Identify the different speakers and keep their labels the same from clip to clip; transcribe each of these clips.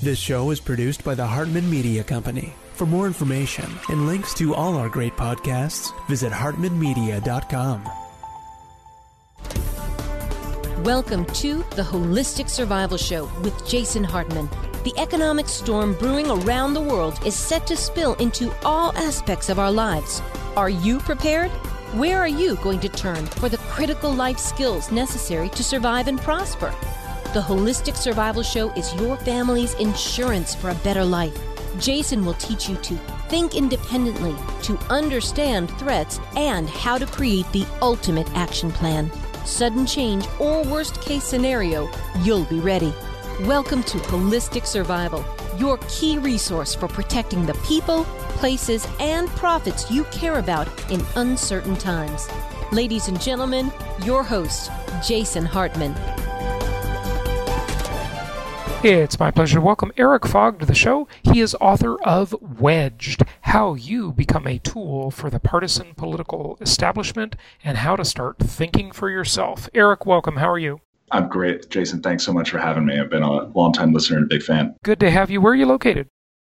Speaker 1: This show is produced by the Hartman Media Company. For more information and links to all our great podcasts, visit hartmanmedia.com.
Speaker 2: Welcome to the Holistic Survival Show with Jason Hartman. The economic storm brewing around the world is set to spill into all aspects of our lives. Are you prepared? Where are you going to turn for the critical life skills necessary to survive and prosper? The Holistic Survival Show is your family's insurance for a better life. Jason will teach you to think independently, to understand threats, and how to create the ultimate action plan. Sudden change or worst case scenario, you'll be ready. Welcome to Holistic Survival, your key resource for protecting the people, places, and profits you care about in uncertain times. Ladies and gentlemen, your host, Jason Hartman.
Speaker 3: It's my pleasure to welcome Erik Fogg to the show. He is author of Wedged How You Become a Tool for the Partisan Political Establishment and How to Start Thinking for Yourself. Erik, welcome. How are you?
Speaker 4: I'm great. Jason, thanks so much for having me. I've been a long time listener and a big fan.
Speaker 3: Good to have you. Where are you located?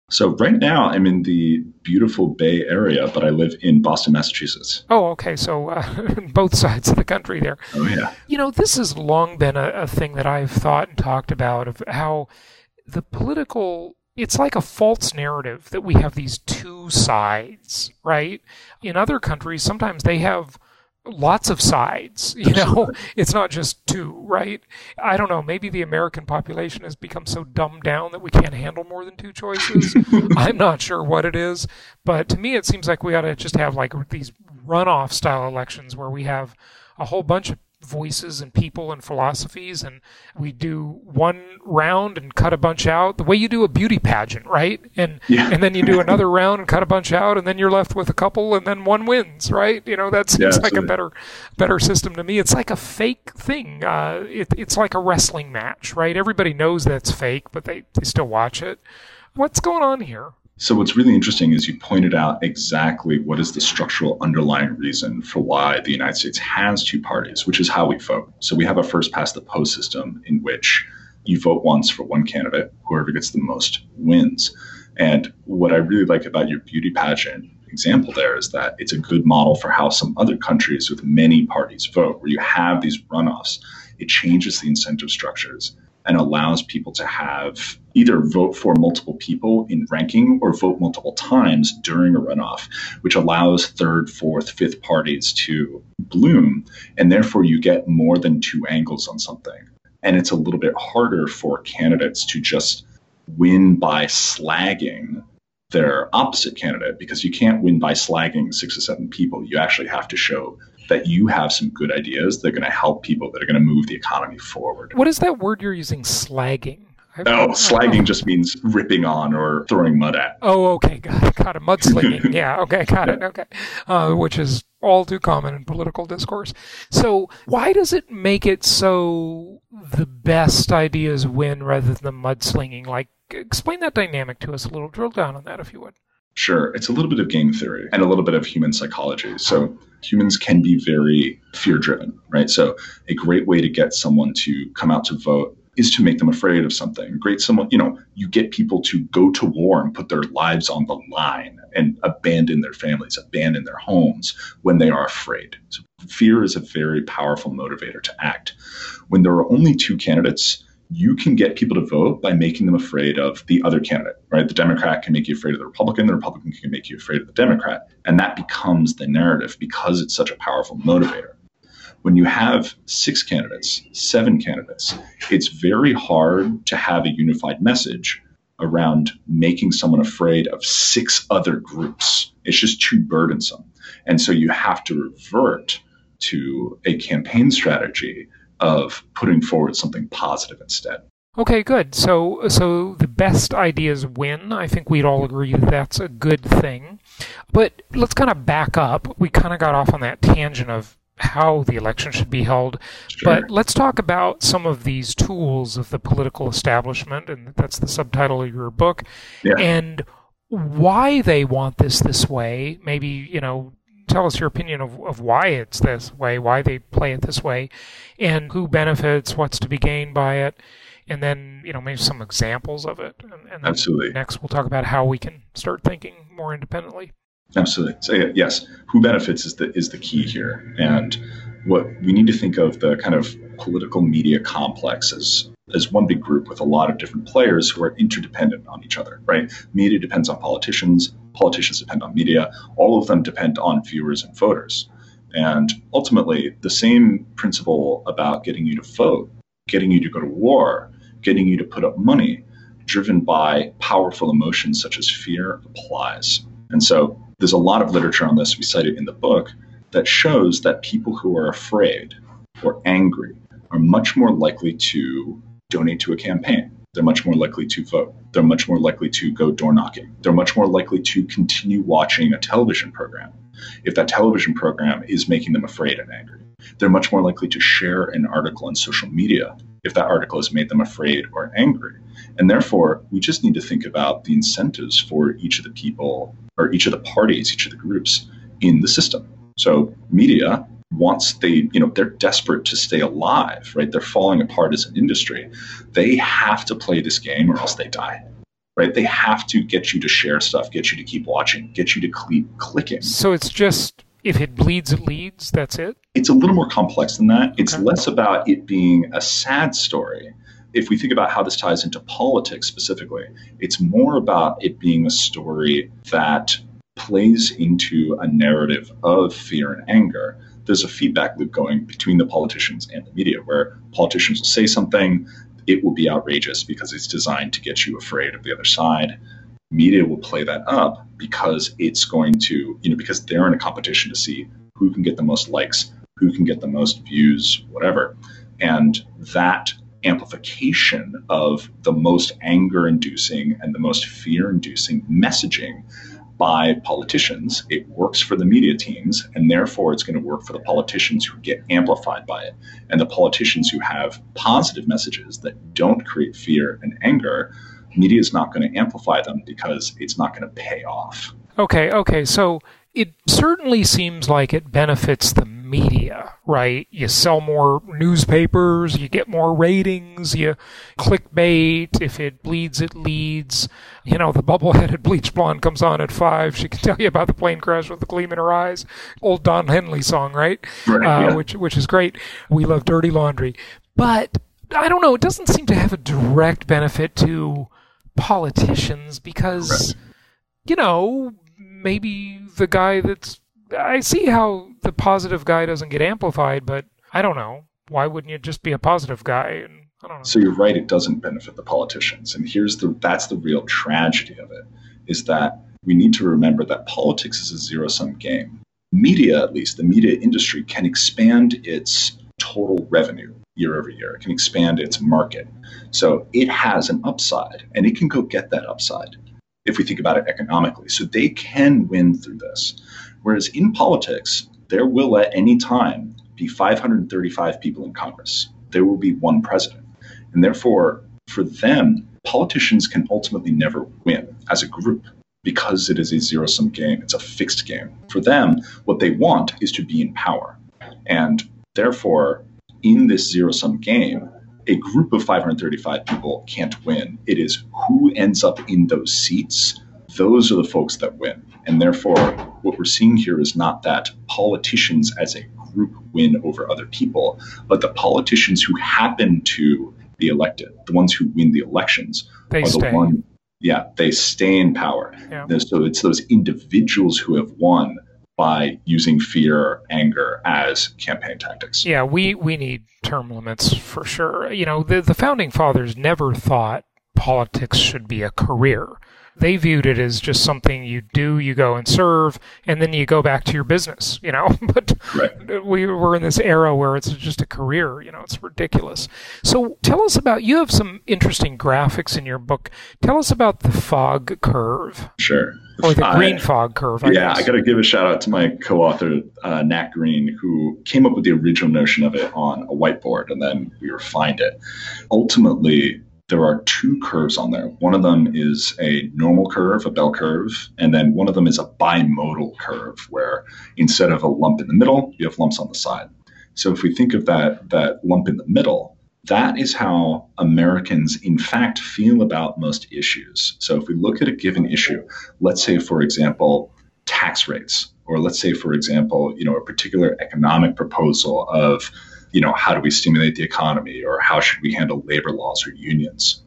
Speaker 4: So, right now, I'm in the beautiful Bay Area, but I live in Boston, Massachusetts.
Speaker 3: Oh, okay. So, uh, both sides of the country there.
Speaker 4: Oh, yeah.
Speaker 3: You know, this has long been a, a thing that I've thought and talked about of how the political it's like a false narrative that we have these two sides, right? In other countries, sometimes they have lots of sides. You know, it's not just two, right? I don't know. Maybe the American population has become so dumbed down that we can't handle more than two choices. I'm not sure what it is, but to me, it seems like we ought to just have like these runoff style elections where we have a whole bunch of voices and people and philosophies and we do one round and cut a bunch out the way you do a beauty pageant right? And
Speaker 4: Yeah.
Speaker 3: and then you do another round and cut a bunch out and then you're left with a couple and then one wins right? You know that seems
Speaker 4: Yeah,
Speaker 3: like a better better system to me. It's like a fake thing. Uh, it, it's like a wrestling match right? Everybody knows that's fake but they, they still watch it. What's going on here
Speaker 4: So, what's really interesting is you pointed out exactly what is the structural underlying reason for why the United States has two parties, which is how we vote. So, we have a first past the post system in which you vote once for one candidate, whoever gets the most wins. And what I really like about your beauty pageant example there is that it's a good model for how some other countries with many parties vote, where you have these runoffs. It changes the incentive structures and allows people to have either vote for multiple people in ranking or vote multiple times during a runoff, which allows third, fourth, fifth parties to bloom. And therefore, you get more than two angles on something. And it's a little bit harder for candidates to just win by slagging their opposite candidate because you can't win by slagging six or seven people. You actually have to show that you have some good ideas that are going to help people that are going to move the economy forward.
Speaker 3: what is that word you're using slagging I've-
Speaker 4: Oh, slagging just means ripping on or throwing mud at.
Speaker 3: Oh, okay, got it, got it. Mudslinging, yeah, okay, got it, okay. Uh, which is all too common in political discourse. So, why does it make it so the best ideas win rather than the mudslinging? Like, explain that dynamic to us a little. Drill down on that, if you would.
Speaker 4: Sure, it's a little bit of game theory and a little bit of human psychology. So, humans can be very fear driven, right? So, a great way to get someone to come out to vote is to make them afraid of something. Great someone, you know, you get people to go to war and put their lives on the line and abandon their families, abandon their homes when they are afraid. So fear is a very powerful motivator to act. When there are only two candidates, you can get people to vote by making them afraid of the other candidate, right? The Democrat can make you afraid of the Republican, the Republican can make you afraid of the Democrat. And that becomes the narrative because it's such a powerful motivator when you have six candidates, seven candidates, it's very hard to have a unified message around making someone afraid of six other groups. It's just too burdensome. And so you have to revert to a campaign strategy of putting forward something positive instead.
Speaker 3: Okay, good. So, so the best ideas win. I think we'd all agree that that's a good thing. But let's kind of back up. We kind of got off on that tangent of how the election should be held.
Speaker 4: Sure.
Speaker 3: But let's talk about some of these tools of the political establishment, and that's the subtitle of your book,
Speaker 4: Yeah.
Speaker 3: and why they want this this way. Maybe, you know, tell us your opinion of, of why it's this way, why they play it this way, and who benefits, what's to be gained by it. and then you know maybe some examples of it, and, and
Speaker 4: Absolutely.
Speaker 3: next we'll talk about how we can start thinking more independently.
Speaker 4: Absolutely. So yes, who benefits is the is the key here, and what we need to think of the kind of political media complex as as one big group with a lot of different players who are interdependent on each other. Right? Media depends on politicians. Politicians depend on media. All of them depend on viewers and voters. And ultimately, the same principle about getting you to vote, getting you to go to war, getting you to put up money, driven by powerful emotions such as fear, applies. And so there's a lot of literature on this, we cite it in the book, that shows that people who are afraid or angry are much more likely to donate to a campaign. They're much more likely to vote. They're much more likely to go door knocking. They're much more likely to continue watching a television program if that television program is making them afraid and angry. They're much more likely to share an article on social media if that article has made them afraid or angry. And therefore, we just need to think about the incentives for each of the people or each of the parties, each of the groups in the system. So, media, once they, you know, they're desperate to stay alive, right? They're falling apart as an industry. They have to play this game or else they die right? They have to get you to share stuff, get you to keep watching, get you to keep clicking.
Speaker 3: So it's just if it bleeds, it leads. That's it.
Speaker 4: It's a little more complex than that. It's
Speaker 3: Okay.
Speaker 4: less about it being a sad story. If we think about how this ties into politics specifically, it's more about it being a story that plays into a narrative of fear and anger. There's a feedback loop going between the politicians and the media where politicians will say something, it will be outrageous because it's designed to get you afraid of the other side. Media will play that up because it's going to, you know, because they're in a competition to see who can get the most likes, who can get the most views, whatever. And that amplification of the most anger inducing and the most fear inducing messaging by politicians, it works for the media teams, and therefore it's going to work for the politicians who get amplified by it. And the politicians who have positive messages that don't create fear and anger, media is not going to amplify them because it's not going to pay off.
Speaker 3: Okay, okay. So it certainly seems like it benefits the media, right? You sell more newspapers, you get more ratings, you clickbait. If it bleeds, it leads. You know, the bubble-headed bleach blonde comes on at five. She can tell you about the plane crash with the gleam in her eyes. Old Don Henley song, right?
Speaker 4: Right,
Speaker 3: uh,
Speaker 4: yeah.
Speaker 3: Which which is great. We love dirty laundry, but I don't know. It doesn't seem to have a direct benefit to politicians because you know, maybe the guy that's. I see how the positive guy doesn't get amplified, but I don't know. Why wouldn't you just be a positive guy? I don't know.
Speaker 4: So you're right; it doesn't benefit the politicians, and here's the that's the real tragedy of it is that we need to remember that politics is a zero sum game. Media, at least the media industry, can expand its total revenue year over year. It can expand its market, so it has an upside, and it can go get that upside if we think about it economically. So they can win through this. Whereas in politics, there will at any time be 535 people in Congress. There will be one president. And therefore, for them, politicians can ultimately never win as a group because it is a zero sum game. It's a fixed game. For them, what they want is to be in power. And therefore, in this zero sum game, a group of 535 people can't win. It is who ends up in those seats. Those are the folks that win. And therefore, what we're seeing here is not that politicians as a group win over other people, but the politicians who happen to be elected, the ones who win the elections,
Speaker 3: They
Speaker 4: are
Speaker 3: stay.
Speaker 4: the one. Yeah, they stay in power.
Speaker 3: Yeah.
Speaker 4: So it's those individuals who have won by using fear, or anger as campaign tactics.
Speaker 3: Yeah, we, we need term limits for sure. You know, the, the founding fathers never thought politics should be a career. They viewed it as just something you do, you go and serve, and then you go back to your business, you know. But
Speaker 4: Right.
Speaker 3: we were in this era where it's just a career, you know, it's ridiculous. So tell us about, you have some interesting graphics in your book. Tell us about the fog curve,
Speaker 4: Sure.
Speaker 3: or the green fog curve, I
Speaker 4: yeah,
Speaker 3: guess.
Speaker 4: I got to give a shout out to my co-author uh, Nat Green, who came up with the original notion of it on a whiteboard, and then we refined it. Ultimately, there are two curves on there. One of them is a normal curve, a bell curve, and then one of them is a bimodal curve, where instead of a lump in the middle, you have lumps on the side. So if we think of that that lump in the middle, that is how Americans, in fact, feel about most issues. So if we look at a given issue, let's say, for example, tax rates, or let's say, for example, you know, a particular economic proposal of, you know, how do we stimulate the economy, or how should we handle labor laws or unions?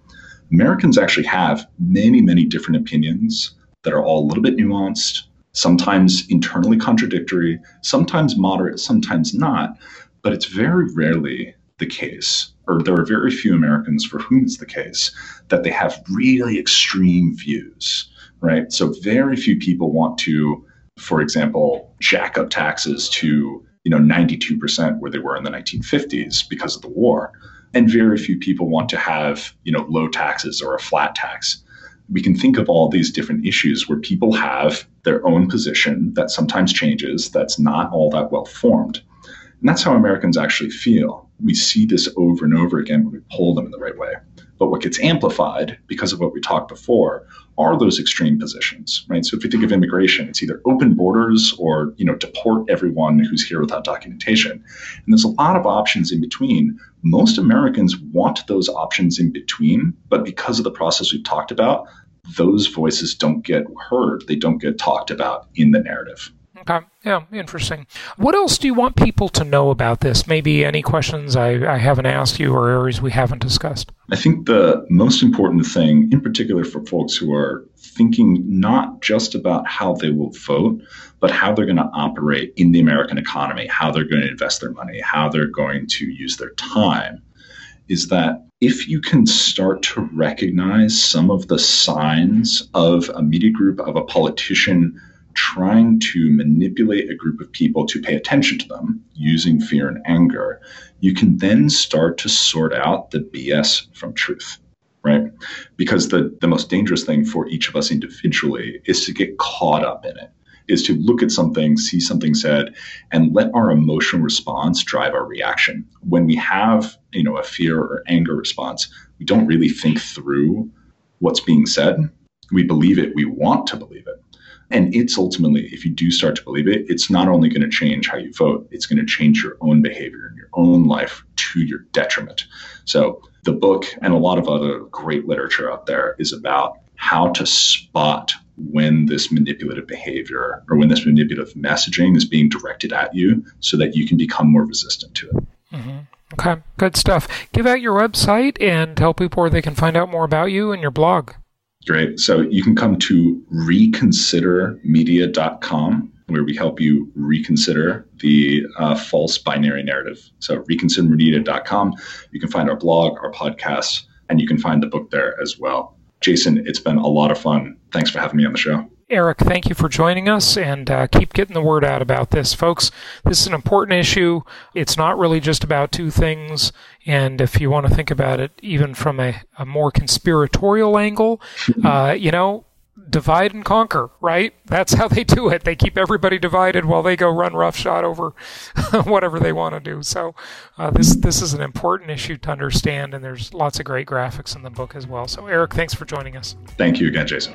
Speaker 4: Americans actually have many, many different opinions that are all a little bit nuanced, sometimes internally contradictory, sometimes moderate, sometimes not. But it's very rarely the case, or there are very few Americans for whom it's the case, that they have really extreme views, right? So very few people want to, for example, jack up taxes to you know 92% where they were in the 1950s because of the war. And very few people want to have you know low taxes or a flat tax. We can think of all these different issues where people have their own position that sometimes changes that's not all that well formed. And that's how americans actually feel. We see this over and over again when we poll them in the right way but what gets amplified because of what we talked before are those extreme positions, right? So if we think of immigration, it's either open borders or, you know, deport everyone who's here without documentation. And there's a lot of options in between. Most Americans want those options in between, but because of the process we've talked about, those voices don't get heard. They don't get talked about in the narrative.
Speaker 3: Okay. Yeah, interesting. What else do you want people to know about this? Maybe any questions I, I haven't asked you or areas we haven't discussed?
Speaker 4: I think the most important thing, in particular for folks who are thinking not just about how they will vote, but how they're going to operate in the American economy, how they're going to invest their money, how they're going to use their time, is that if you can start to recognize some of the signs of a media group, of a politician, trying to manipulate a group of people to pay attention to them using fear and anger, you can then start to sort out the BS from truth, right? Because the, the most dangerous thing for each of us individually is to get caught up in it, is to look at something, see something said, and let our emotional response drive our reaction. When we have, you know, a fear or anger response, we don't really think through what's being said. We believe it, we want to believe it and it's ultimately, if you do start to believe it, it's not only going to change how you vote, it's going to change your own behavior and your own life to your detriment. So the book and a lot of other great literature out there is about how to spot when this manipulative behavior or when this manipulative messaging is being directed at you so that you can become more resistant to it.
Speaker 3: Mm-hmm. Okay, good stuff. Give out your website and tell people where they can find out more about you and your blog.
Speaker 4: Great. So you can come to reconsidermedia.com where we help you reconsider the uh, false binary narrative. So reconsidermedia.com. You can find our blog, our podcasts, and you can find the book there as well. Jason, it's been a lot of fun. Thanks for having me on the show.
Speaker 3: Erik, thank you for joining us and uh, keep getting the word out about this. Folks, this is an important issue. It's not really just about two things. And if you want to think about it even from a, a more conspiratorial angle, uh, you know, divide and conquer, right? That's how they do it. They keep everybody divided while they go run roughshod over whatever they want to do. So uh, this this is an important issue to understand, and there's lots of great graphics in the book as well. So Erik, thanks for joining us.
Speaker 4: Thank you again, Jason.